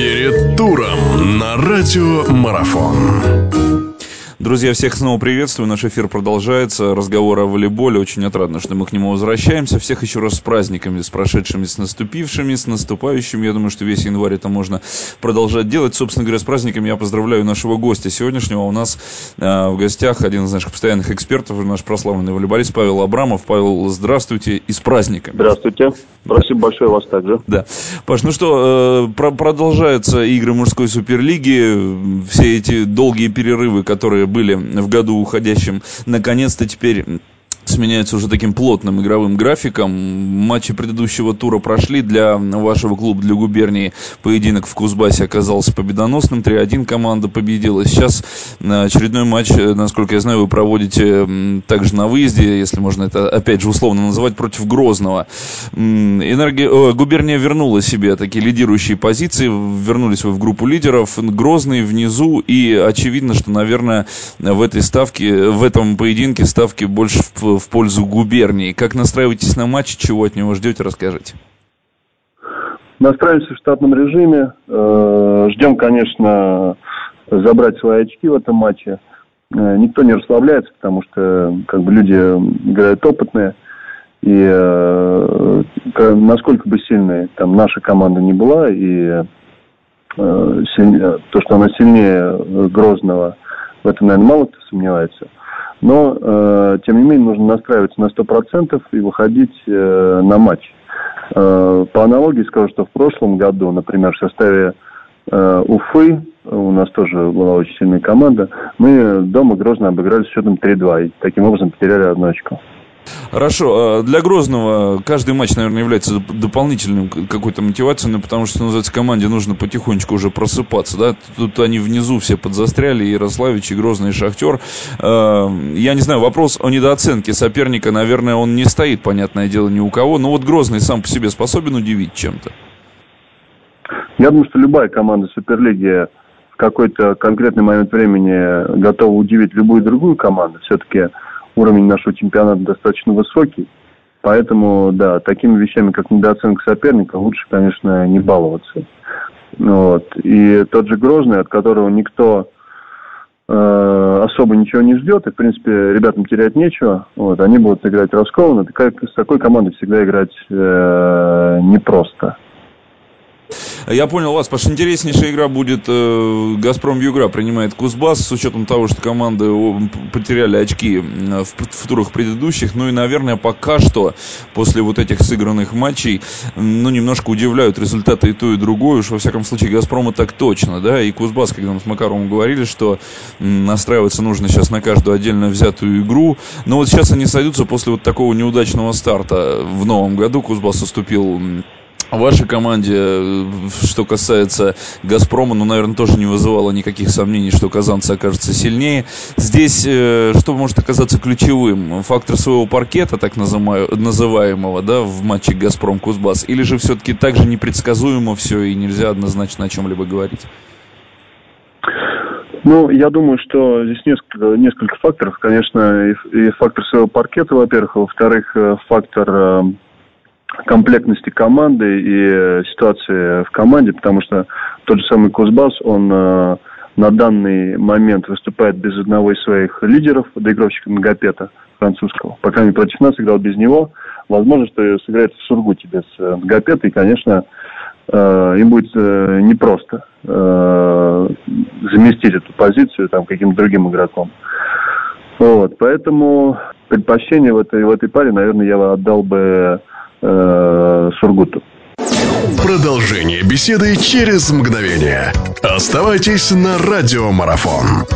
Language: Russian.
Перед туром на радио Марафон. Друзья, всех снова приветствую. Наш эфир продолжается. Разговор о волейболе. Очень отрадно, что мы к нему возвращаемся. Всех еще раз с праздниками, с прошедшими, с наступившими, с наступающими. Я думаю, что весь январь это можно продолжать делать. Собственно говоря, с праздниками я поздравляю нашего гостя сегодняшнего. У нас э, в гостях один из наших постоянных экспертов, наш прославленный волейболист Павел Абрамов. Павел, здравствуйте и с праздниками. Здравствуйте. Спасибо большое вас также. Да. Паш, ну что, э, про продолжаются игры мужской суперлиги. Все эти долгие перерывы, которые были в году уходящем, наконец-то теперь сменяется уже таким плотным игровым графиком. Матчи предыдущего тура прошли для вашего клуба, для губернии. Поединок в Кузбассе оказался победоносным. 3-1 команда победила. Сейчас очередной матч, э, насколько я знаю, вы проводите также на выезде, если можно это опять же условно называть, против Грозного. Энерги... Губерния вернула себе такие лидирующие позиции. Вернулись вы в группу лидеров. Грозный внизу. И очевидно, что, наверное, в этой ставке, в этом поединке ставки больше в в пользу губернии. Как настраиваетесь на матч, чего от него ждете, расскажите. Настраиваемся в штатном режиме. Э, ждем, конечно, забрать свои очки в этом матче. Э, никто не расслабляется, потому что как бы люди играют опытные. И э, насколько бы сильной там наша команда не была, и то, что она сильнее Грозного, в этом, наверное, мало кто сомневается – но, э, тем не менее, нужно настраиваться на 100% и выходить э, на матч. Э, по аналогии скажу, что в прошлом году, например, в составе э, Уфы, у нас тоже была очень сильная команда, мы дома Грозно обыграли счетом 3-2 и таким образом потеряли одну очко. Хорошо. А для Грозного каждый матч, наверное, является дополнительным какой-то мотивацией, ну, потому что, называется, команде нужно потихонечку уже просыпаться, да? Тут они внизу все подзастряли, и Ярославич, и Грозный, и Шахтер. А, я не знаю, вопрос о недооценке соперника, наверное, он не стоит, понятное дело, ни у кого, но вот Грозный сам по себе способен удивить чем-то? Я думаю, что любая команда Суперлиги в какой-то конкретный момент времени готова удивить любую другую команду. Все-таки уровень нашего чемпионата достаточно высокий. Поэтому, да, такими вещами, как недооценка соперника, лучше, конечно, не баловаться. Вот. И тот же Грозный, от которого никто э, особо ничего не ждет, и, в принципе, ребятам терять нечего, вот, они будут играть раскованно. Такая, с такой командой всегда играть э, непросто. Я понял вас, Паш, интереснейшая игра будет э, Газпром Югра принимает Кузбасс с учетом того, что команды потеряли очки в, в турах предыдущих. Ну и, наверное, пока что после вот этих сыгранных матчей, ну, немножко удивляют результаты и то, и другое. Уж во всяком случае Газпрома так точно, да. И Кузбасс, когда мы с Макаровым говорили, что настраиваться нужно сейчас на каждую отдельно взятую игру. Но вот сейчас они сойдутся после вот такого неудачного старта в новом году. Кузбасс уступил вашей команде, э, что касается «Газпрома», ну, наверное, тоже не вызывало никаких сомнений, что казанцы окажутся сильнее. Здесь э, что может оказаться ключевым? Фактор своего паркета, так называемого, да, в матче «Газпром-Кузбасс», или же все-таки так же непредсказуемо все и нельзя однозначно о чем-либо говорить? Ну, я думаю, что здесь несколько, несколько факторов. Конечно, и, и фактор своего паркета, во-первых, а во-вторых, э, фактор комплектности команды и э, ситуации в команде, потому что тот же самый Кузбасс, он э, на данный момент выступает без одного из своих лидеров, доигровщика Нагопета французского. По крайней мере, против нас играл без него. Возможно, что сыграет в Сургуте без э, и, конечно, им будет непросто заместить эту позицию там каким-то другим игроком. Вот, поэтому предпочтение в этой, в этой паре, наверное, я отдал бы э, Сургуту. Продолжение беседы через мгновение. Оставайтесь на радиомарафон.